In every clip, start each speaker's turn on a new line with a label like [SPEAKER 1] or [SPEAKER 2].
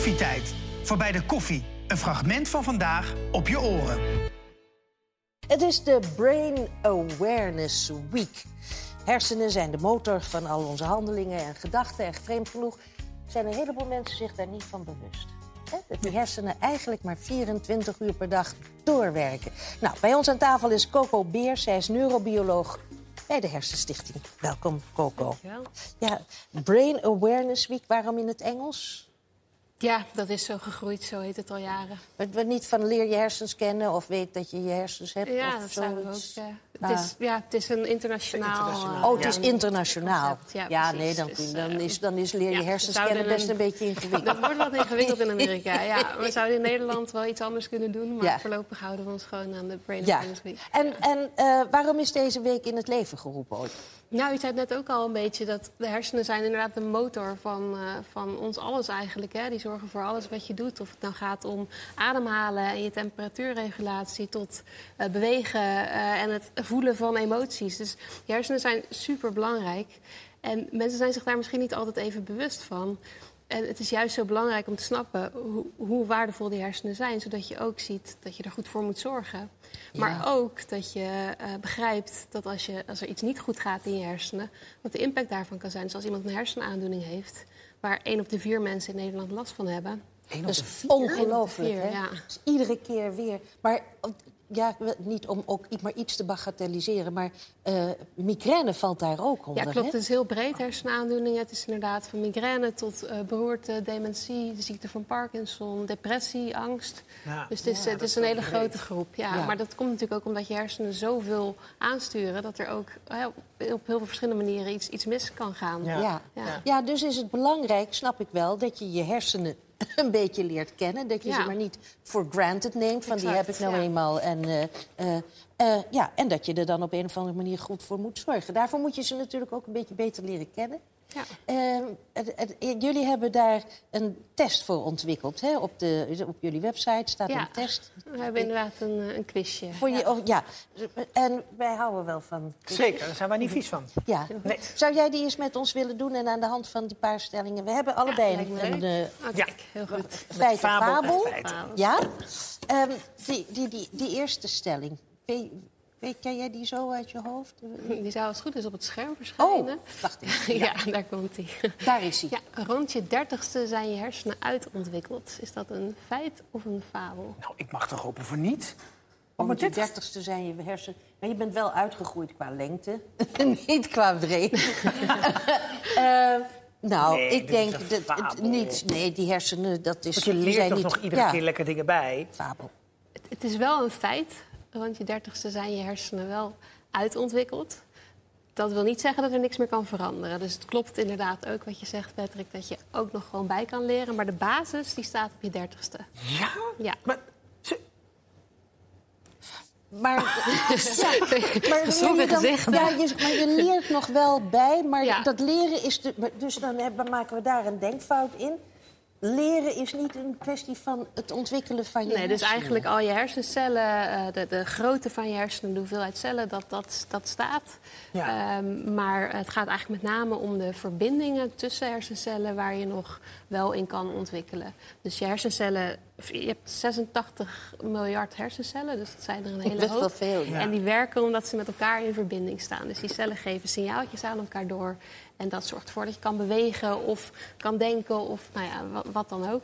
[SPEAKER 1] Koffietijd. Voorbij de koffie. Een fragment van vandaag op je oren.
[SPEAKER 2] Het is de Brain Awareness Week. Hersenen zijn de motor van al onze handelingen en gedachten. En vreemd genoeg zijn een heleboel mensen zich daar niet van bewust. Hè? Dat die hersenen eigenlijk maar 24 uur per dag doorwerken. Nou, bij ons aan tafel is Coco Beers. Zij is neurobioloog bij de Hersenstichting. Welkom, Coco.
[SPEAKER 3] Dankjewel.
[SPEAKER 2] Ja, Brain Awareness Week, waarom in het Engels?
[SPEAKER 3] Ja, dat is zo gegroeid, zo heet het al jaren.
[SPEAKER 2] Wordt niet van leer je hersens kennen of weet dat je je hersens hebt
[SPEAKER 3] Ja,
[SPEAKER 2] of
[SPEAKER 3] dat zijn we ook. ja.
[SPEAKER 2] Ah.
[SPEAKER 3] Het, is, ja, het is een internationaal...
[SPEAKER 4] Internationaal.
[SPEAKER 3] eh,
[SPEAKER 2] Oh, het is internationaal.
[SPEAKER 3] ja,
[SPEAKER 2] nee, dan,
[SPEAKER 3] Dus,
[SPEAKER 2] dan,
[SPEAKER 3] eh,
[SPEAKER 2] is, dan is leer je
[SPEAKER 3] ja,
[SPEAKER 2] hersens kennen best
[SPEAKER 3] een-
[SPEAKER 2] een beetje ingewikkeld.
[SPEAKER 3] Dat wordt wat ingewikkeld in Amerika. Ja, we zouden in Nederland wel iets anders kunnen doen, maar
[SPEAKER 2] Ja.
[SPEAKER 3] voorlopig houden we ons gewoon aan de Brain
[SPEAKER 2] Ja.
[SPEAKER 3] Awareness Week.
[SPEAKER 2] En, en eh, waarom is deze week in het leven geroepen ooit?
[SPEAKER 3] Nou, u zei het net ook al een beetje dat de hersenen zijn inderdaad de motor van, eh, van ons alles eigenlijk. Hè? Die zorgen voor alles wat je doet. Of het nou gaat om ademhalen en je temperatuurregulatie tot eh, bewegen eh, en het voelen van emoties. Dus hersenen zijn super belangrijk. En mensen zijn zich daar misschien niet altijd even bewust van. En het is juist zo belangrijk om te snappen hoe, hoe waardevol die hersenen zijn. Zodat je ook ziet dat je er goed voor moet zorgen. Maar
[SPEAKER 2] Ja.
[SPEAKER 3] ook dat je eh, begrijpt dat als, je, als er iets niet goed gaat in je hersenen... wat de impact daarvan kan zijn. Dus als iemand een hersenaandoening heeft... waar één op de vier mensen in Nederland last van hebben...
[SPEAKER 2] Dat is ongelooflijk,
[SPEAKER 3] Vier,
[SPEAKER 2] hè?
[SPEAKER 3] ja.
[SPEAKER 2] Dus iedere keer weer. Maar ja, niet om ook maar iets te bagatelliseren, maar eh, migraine valt daar ook onder.
[SPEAKER 3] Ja, klopt.
[SPEAKER 2] hè?
[SPEAKER 3] Het is heel breed hersenaandoeningen. Het is inderdaad van migraine tot eh, beroerte, dementie, de ziekte van Parkinson, depressie, angst.
[SPEAKER 4] Ja.
[SPEAKER 3] Dus het is,
[SPEAKER 4] Ja,
[SPEAKER 3] het is een hele
[SPEAKER 4] breed.
[SPEAKER 3] grote groep. Ja,
[SPEAKER 2] Ja.
[SPEAKER 3] Maar dat komt natuurlijk ook omdat je hersenen zoveel aansturen... dat er ook op heel veel verschillende manieren iets, iets mis kan gaan.
[SPEAKER 4] Ja.
[SPEAKER 2] Ja.
[SPEAKER 3] Ja.
[SPEAKER 2] Ja. dus is het belangrijk, snap ik wel, dat je je hersenen een beetje leert kennen. Dat je
[SPEAKER 3] Ja.
[SPEAKER 2] ze maar niet for granted neemt, van die heb ik nou
[SPEAKER 3] ja.
[SPEAKER 2] eenmaal. En, eh, eh, eh, ja, en dat je er dan op een of andere manier goed voor moet zorgen. Daarvoor moet je ze natuurlijk ook een beetje beter leren kennen.
[SPEAKER 3] Ja.
[SPEAKER 2] Ehm, jullie hebben daar een test voor ontwikkeld. Hè? Op, de, op jullie website staat
[SPEAKER 3] Ja.
[SPEAKER 2] een test.
[SPEAKER 3] We hebben inderdaad een, eh, een quizje.
[SPEAKER 2] Voor je,
[SPEAKER 3] Ja.
[SPEAKER 2] oh, ja. En wij houden wel van.
[SPEAKER 4] Zeker, daar zijn wij niet vies van.
[SPEAKER 2] Ja.
[SPEAKER 4] Nee.
[SPEAKER 2] Zou jij die eens met ons willen doen en aan de hand van die paar stellingen? We hebben allebei een, eh,
[SPEAKER 4] Ja.
[SPEAKER 3] heel goed.
[SPEAKER 2] feit of
[SPEAKER 4] fabel en
[SPEAKER 2] fabel.
[SPEAKER 4] feit.
[SPEAKER 3] Fabel.
[SPEAKER 2] Ja? Ehm, die, die, die, die eerste stelling. Weet, ken jij die zo uit je hoofd?
[SPEAKER 3] Die zou als het goed is op het scherm
[SPEAKER 2] Oh,
[SPEAKER 3] verschijnen.
[SPEAKER 2] wacht even.
[SPEAKER 3] ja. daar komt hij.
[SPEAKER 2] Daar is hij.
[SPEAKER 3] Ja, rond je dertigste zijn je hersenen uitontwikkeld. Is dat een feit of een fabel?
[SPEAKER 4] Nou, ik mag toch hopen voor niet? Oh,
[SPEAKER 2] Op je dertigste zijn je hersenen... Maar je bent wel uitgegroeid qua lengte, niet qua breedte. Ehm, nou,
[SPEAKER 4] Nee,
[SPEAKER 2] ik denk dat niet... Nee, die hersenen, dat is...
[SPEAKER 4] Want je
[SPEAKER 2] die
[SPEAKER 4] leert
[SPEAKER 2] zijn
[SPEAKER 4] toch
[SPEAKER 2] niet,
[SPEAKER 4] nog iedere
[SPEAKER 2] ja,
[SPEAKER 4] keer lekker dingen bij?
[SPEAKER 2] fabel.
[SPEAKER 3] Het, het is wel een feit. Rond je dertigste zijn je hersenen wel uitontwikkeld. Dat wil niet zeggen dat er niks meer kan veranderen. Dus het klopt inderdaad ook wat je zegt, Patrick, dat je ook nog gewoon bij kan leren. Maar de basis die staat op je dertigste.
[SPEAKER 4] Ja?
[SPEAKER 3] Ja.
[SPEAKER 4] Maar,
[SPEAKER 2] Maar, ja, maar, je dan, ja, je, maar je leert nog wel bij, maar
[SPEAKER 3] Ja.
[SPEAKER 2] dat leren is... De, dus dan hebben, maken we daar een denkfout in. Leren is niet een kwestie van het ontwikkelen van je
[SPEAKER 3] Nee, dus
[SPEAKER 2] hersenen.
[SPEAKER 3] eigenlijk al je hersencellen, eh, de, de grootte van je hersenen, de hoeveelheid cellen, dat, dat, dat staat.
[SPEAKER 4] Ja.
[SPEAKER 3] Ehm, maar het gaat eigenlijk met name om de verbindingen tussen hersencellen waar je nog wel in kan ontwikkelen. Dus je hersencellen, je hebt 86 miljard hersencellen, dus dat zijn er een hele hoop.
[SPEAKER 2] wel veel, ja.
[SPEAKER 3] En die werken omdat ze met elkaar in verbinding staan. Dus die cellen geven signaaltjes aan elkaar door. En dat zorgt ervoor dat je kan bewegen of kan denken of nou ja, wat, wat dan ook.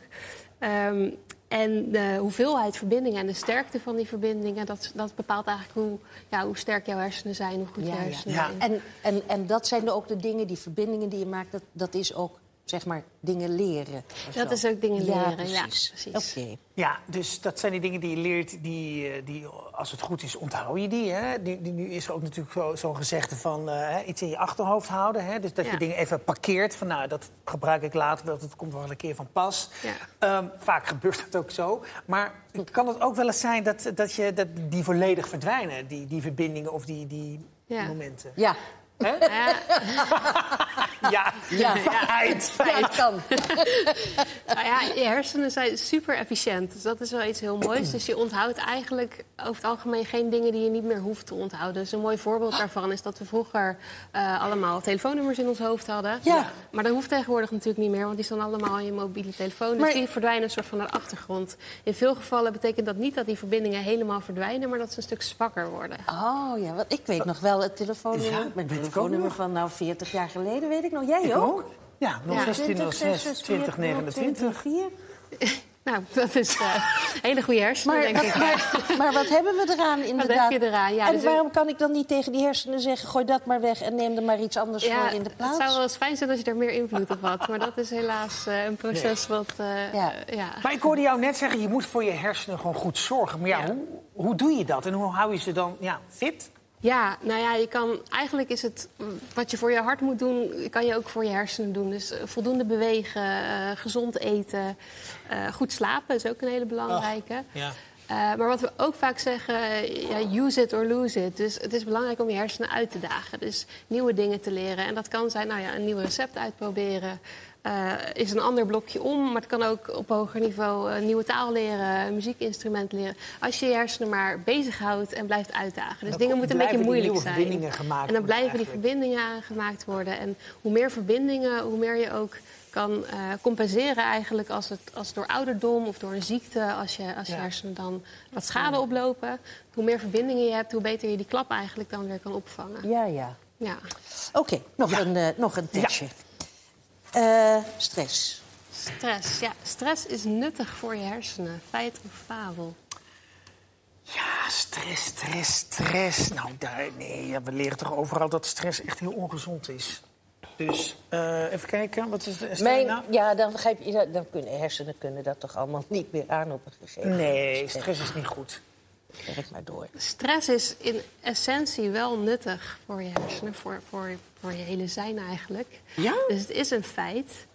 [SPEAKER 3] Ehm, en de hoeveelheid verbindingen en de sterkte van die verbindingen... dat, dat bepaalt eigenlijk hoe, ja, hoe sterk jouw hersenen zijn, hoe goed
[SPEAKER 2] Ja,
[SPEAKER 3] je hersenen
[SPEAKER 4] Ja.
[SPEAKER 3] zijn.
[SPEAKER 2] En, en, en dat zijn ook de dingen, die verbindingen die je maakt... dat, dat is ook, zeg maar, dingen leren.
[SPEAKER 3] Dat
[SPEAKER 2] zo.
[SPEAKER 3] is ook dingen
[SPEAKER 2] Ja,
[SPEAKER 3] leren, ja,
[SPEAKER 2] precies.
[SPEAKER 3] precies.
[SPEAKER 2] Oké.
[SPEAKER 4] Ja, dus dat zijn die dingen die je leert, die, eh, die als het goed is, onthoud je die. Hè? die, die nu is er ook natuurlijk zo- zo'n gezegde van eh, iets in je achterhoofd houden. Hè? Dus dat je
[SPEAKER 3] Ja.
[SPEAKER 4] dingen even parkeert. Van nou, dat gebruik ik later, dat het komt wel een keer van pas.
[SPEAKER 3] Ja.
[SPEAKER 4] Ehm, vaak gebeurt dat ook zo. Maar kan het ook wel eens zijn dat, dat, je, dat die volledig verdwijnen, die, die verbindingen of die, die
[SPEAKER 3] Ja.
[SPEAKER 4] momenten?
[SPEAKER 2] Ja,
[SPEAKER 4] Hè?
[SPEAKER 3] Ja,
[SPEAKER 4] Ja,
[SPEAKER 2] Ja.
[SPEAKER 4] feit.
[SPEAKER 2] Ja, het kan.
[SPEAKER 3] nou ja, je hersenen zijn super efficiënt. Dus dat is wel iets heel moois. Dus je onthoudt eigenlijk over het algemeen geen dingen die je niet meer hoeft te onthouden. Dus een mooi voorbeeld daarvan is dat we vroeger eh, allemaal telefoonnummers in ons hoofd hadden.
[SPEAKER 2] Ja.
[SPEAKER 3] Maar dat hoeft tegenwoordig natuurlijk niet meer, want die staan allemaal in je mobiele telefoon. Dus
[SPEAKER 2] Maar-
[SPEAKER 3] die verdwijnen een soort van naar de achtergrond. In veel gevallen betekent dat niet dat die verbindingen helemaal verdwijnen, maar dat ze een stuk zwakker worden.
[SPEAKER 2] Oh ja, want ik weet nog wel het telefoonnummer.
[SPEAKER 4] Ja,
[SPEAKER 2] telefoonnummer van nou 40 jaar geleden, weet ik nog. Jij
[SPEAKER 4] Ik
[SPEAKER 2] ook?
[SPEAKER 4] ook. Ja, 016 06 20 29.
[SPEAKER 3] Nou, dat is eh hele goede hersenen,
[SPEAKER 2] Maar,
[SPEAKER 3] denk ik.
[SPEAKER 2] wat, maar, maar wat hebben we eraan inderdaad?
[SPEAKER 3] heb je eraan? Ja,
[SPEAKER 2] en
[SPEAKER 3] dus-
[SPEAKER 2] waarom kan ik dan niet tegen die hersenen zeggen... gooi dat maar weg en neem er maar iets anders voor in de
[SPEAKER 3] Het
[SPEAKER 2] plaats?
[SPEAKER 3] zou wel eens fijn zijn als je daar meer invloed op had. Maar dat is helaas eh, een proces wat... eh,
[SPEAKER 2] Ja.
[SPEAKER 3] ja.
[SPEAKER 4] Maar ik hoorde jou net zeggen, je moet voor je hersenen gewoon goed zorgen. Maar ja,
[SPEAKER 3] Ja.
[SPEAKER 4] Hoe, hoe doe je dat? En hoe hou je ze dan ja, fit?
[SPEAKER 3] Ja, nou ja, je kan, eigenlijk is het wat je voor je hart moet doen, kan je ook voor je hersenen doen. Dus eh, voldoende bewegen, eh, gezond eten, eh, goed slapen is ook een hele belangrijke.
[SPEAKER 4] Ja.
[SPEAKER 3] Eh, maar wat we ook vaak zeggen, ja, use it or lose it. Dus het is belangrijk om je hersenen uit te dagen. Dus nieuwe dingen te leren. En dat kan zijn nou ja, een nieuw recept uitproberen. Eh, is een ander blokje om, maar het kan ook op hoger niveau een nieuwe taal leren, een muziekinstrument leren. Als je je hersenen maar bezighoudt en blijft uitdagen. Dus
[SPEAKER 4] Dan
[SPEAKER 3] dingen moeten een beetje moeilijk zijn.
[SPEAKER 4] verbindingen gemaakt
[SPEAKER 3] en dan blijven die verbindingen gemaakt worden. En hoe meer verbindingen, hoe meer je ook kan eh, compenseren eigenlijk als het, als door ouderdom of door een ziekte, als je, als je
[SPEAKER 4] Ja.
[SPEAKER 3] hersenen dan wat schade oplopen. Hoe meer verbindingen je hebt, hoe beter je die klap eigenlijk dan weer kan opvangen.
[SPEAKER 2] Ja, ja.
[SPEAKER 3] Ja.
[SPEAKER 2] Oké, nog,
[SPEAKER 4] Ja.
[SPEAKER 2] een, eh, nog een testje. Eh, stress.
[SPEAKER 3] Stress. Ja, stress is nuttig voor je hersenen. Feit of fabel?
[SPEAKER 4] Ja, stress, stress, stress. Nou, daar, nee, ja, we leren toch overal dat stress echt heel ongezond is. Dus eh, even kijken, wat is de
[SPEAKER 2] Mijn,
[SPEAKER 4] nou?
[SPEAKER 2] ja, dan, begrijp je, dan kunnen hersenen kunnen dat toch allemaal niet meer aan op een gegeven moment.
[SPEAKER 4] Nee, stress is niet goed.
[SPEAKER 2] Werk maar door.
[SPEAKER 3] Stress is in essentie wel nuttig voor je hersenen, voor, voor, voor je hele zijn eigenlijk.
[SPEAKER 4] Ja?
[SPEAKER 3] Dus het is een feit.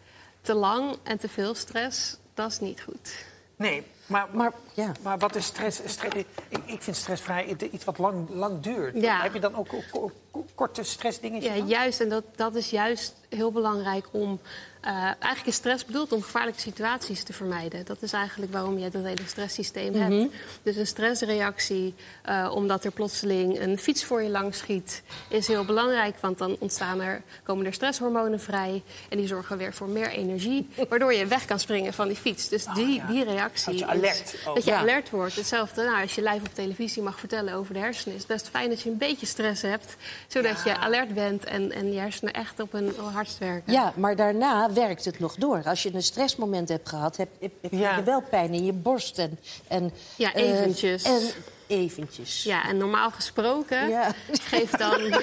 [SPEAKER 3] Te lang en te veel stress, dat is niet goed.
[SPEAKER 4] Nee, maar,
[SPEAKER 2] Maar, ja.
[SPEAKER 4] maar wat is stress? Stre- ik, ik vind stress vrij iets wat lang, lang duurt.
[SPEAKER 3] Ja.
[SPEAKER 4] Heb je dan ook ko- ko- korte stressdingetjes?
[SPEAKER 3] Ja,
[SPEAKER 4] dan?
[SPEAKER 3] juist. En dat, dat is juist heel belangrijk om... eh, eigenlijk is stress bedoeld om gevaarlijke situaties te vermijden. Dat is eigenlijk waarom je dat hele stresssysteem hebt. Dus een stressreactie, eh, omdat er plotseling een fiets voor je langs schiet... is heel belangrijk, want dan ontstaan er, komen er stresshormonen vrij... en die zorgen weer voor meer energie, waardoor je weg kan springen van die fiets. Dus die,
[SPEAKER 4] ja.
[SPEAKER 3] die reactie...
[SPEAKER 4] Dat je
[SPEAKER 3] is-
[SPEAKER 4] alert ook.
[SPEAKER 3] dat je
[SPEAKER 2] Ja.
[SPEAKER 3] alert wordt. Hetzelfde, nou, als je live op televisie mag vertellen over de hersenen... is het best fijn dat je een beetje stress hebt... zodat je alert bent en, en je hersenen echt op hun hardst werken.
[SPEAKER 2] Ja, maar daarna werkt het nog door. Als je een stressmoment hebt gehad, heb, heb, heb
[SPEAKER 4] Ja.
[SPEAKER 2] je wel pijn in je borst. En, en,
[SPEAKER 3] Ja,
[SPEAKER 2] eh,
[SPEAKER 3] eventjes.
[SPEAKER 2] en eventjes.
[SPEAKER 3] Ja, en normaal gesproken
[SPEAKER 2] Ja.
[SPEAKER 3] geeft dan...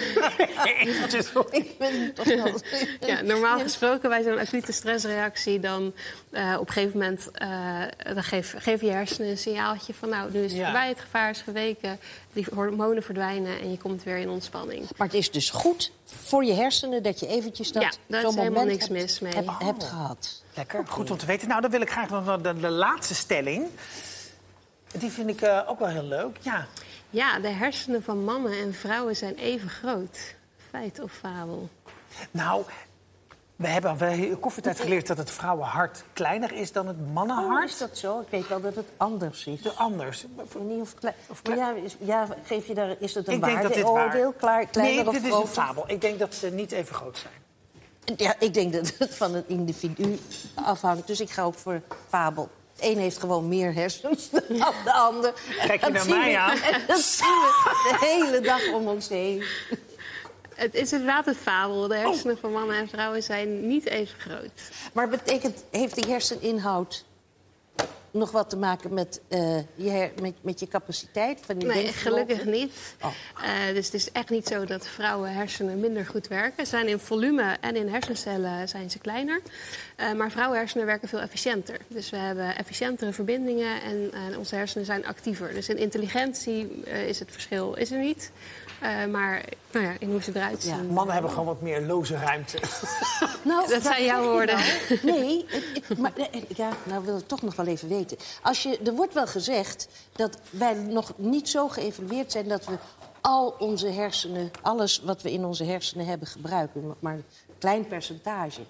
[SPEAKER 4] Eventjes.
[SPEAKER 2] Ik ben toch wel...
[SPEAKER 3] Ja, normaal gesproken bij zo'n acute stressreactie... dan eh, op een gegeven moment eh, dan geef, geef je hersenen een signaaltje van... nou, nu is het
[SPEAKER 4] Ja.
[SPEAKER 3] voorbij, het gevaar is geweken. Die hormonen verdwijnen en je komt weer in ontspanning.
[SPEAKER 2] Maar het is dus goed voor je hersenen dat je eventjes dat
[SPEAKER 3] Ja, daar
[SPEAKER 2] zo'n
[SPEAKER 3] is helemaal
[SPEAKER 2] moment
[SPEAKER 3] niks
[SPEAKER 2] hebt,
[SPEAKER 3] mis mee.
[SPEAKER 2] hebt,
[SPEAKER 3] Oh.
[SPEAKER 2] hebt gehad.
[SPEAKER 4] Lekker, goed om te weten. Nou, dan wil ik graag nog naar de, de laatste stelling. Die vind ik eh, ook wel heel leuk. Ja.
[SPEAKER 3] Ja, de hersenen van mannen en vrouwen zijn even groot. Feit of fabel?
[SPEAKER 4] Nou, we hebben al wel koffietijd geleerd dat het vrouwenhart kleiner is dan het mannenhart.
[SPEAKER 2] Oh, is dat zo? Ik weet wel dat het anders is.
[SPEAKER 4] De anders.
[SPEAKER 2] Niet of klein...
[SPEAKER 4] Of klein-
[SPEAKER 2] ja, is, ja, geef je daar, is dat een
[SPEAKER 4] Ik denk dat dit
[SPEAKER 2] waardeoordeel?
[SPEAKER 4] waar...
[SPEAKER 2] Klaar, kleiner
[SPEAKER 4] nee,
[SPEAKER 2] of
[SPEAKER 4] dit is een fabel. Ik denk dat ze niet even groot zijn.
[SPEAKER 2] Ja, ik denk dat het van het individu afhangt. Dus ik ga ook voor fabel. De een heeft gewoon meer hersens dan de ander.
[SPEAKER 4] Kijk je naar mij aan?
[SPEAKER 2] Dat zien we de hele dag om ons heen.
[SPEAKER 3] Het is inderdaad een fabel. De hersenen van mannen en vrouwen zijn niet even groot.
[SPEAKER 2] Maar betekent, heeft die herseninhoud nog wat te maken met, eh, je, her- met, met je capaciteit? Van je
[SPEAKER 3] Nee,
[SPEAKER 2] denkvermogen?
[SPEAKER 3] gelukkig niet.
[SPEAKER 2] Oh.
[SPEAKER 3] Eh, dus het is echt niet zo dat vrouwen hersenen minder goed werken. Ze zijn in volume en in hersencellen zijn ze kleiner. Eh, maar vrouwenhersenen werken veel efficiënter. Dus we hebben efficiëntere verbindingen en eh, onze hersenen zijn actiever. Dus in intelligentie is het verschil is er niet. Eh, maar nou ja, in hoe ze eruit zien.
[SPEAKER 2] Ja,
[SPEAKER 4] Mannen hebben gewoon wat meer loze ruimte.
[SPEAKER 2] Nou,
[SPEAKER 3] Dat zijn jouw woorden.
[SPEAKER 2] nou? Nee, ik, ik- maar, nee, ja, nou wil ik toch nog wel even weten. Als je, er wordt wel gezegd dat wij nog niet zo geëvalueerd zijn... dat we al onze hersenen, alles wat we in onze hersenen hebben, gebruiken. Maar een klein percentage.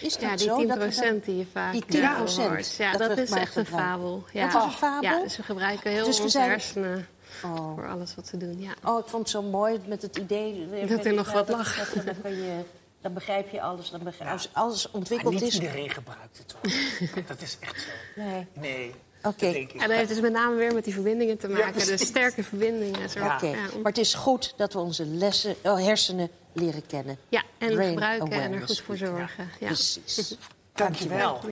[SPEAKER 2] Is dat
[SPEAKER 3] Ja, die
[SPEAKER 2] zo?
[SPEAKER 3] 10
[SPEAKER 2] dat we dat-
[SPEAKER 3] die je vaak
[SPEAKER 2] die
[SPEAKER 3] eh,
[SPEAKER 2] 10%
[SPEAKER 3] hoort. Ja,
[SPEAKER 2] dat
[SPEAKER 3] is echt een fabel. Ja.
[SPEAKER 2] Dat is een fabel?
[SPEAKER 3] Ja, dus we gebruiken heel
[SPEAKER 2] Dus we
[SPEAKER 3] onze
[SPEAKER 2] zijn-
[SPEAKER 3] hersenen
[SPEAKER 2] Oh.
[SPEAKER 3] voor alles wat ze doen. Ja.
[SPEAKER 2] Oh, ik vond het zo mooi met het idee...
[SPEAKER 3] Dat er nog
[SPEAKER 2] Ja,
[SPEAKER 3] wat lag.
[SPEAKER 2] dat- je, dan begrijp je alles. Dan begrijp, als alles ontwikkeld
[SPEAKER 4] niet
[SPEAKER 2] is...
[SPEAKER 4] iedereen gebruikt het hoor. Dat is echt zo.
[SPEAKER 2] Nee.
[SPEAKER 4] Nee,
[SPEAKER 2] Oké.
[SPEAKER 3] En dat heeft dus met name weer met die verbindingen te maken. dus sterke verbindingen. Zo.
[SPEAKER 4] Ja.
[SPEAKER 3] Ja,
[SPEAKER 2] maar het is goed dat we onze lessen, oh, hersenen leren kennen.
[SPEAKER 3] ja, en
[SPEAKER 2] Brain
[SPEAKER 3] gebruiken en er goed voor
[SPEAKER 2] ja.
[SPEAKER 3] zorgen. Ja.
[SPEAKER 2] Precies.
[SPEAKER 4] Dankjewel.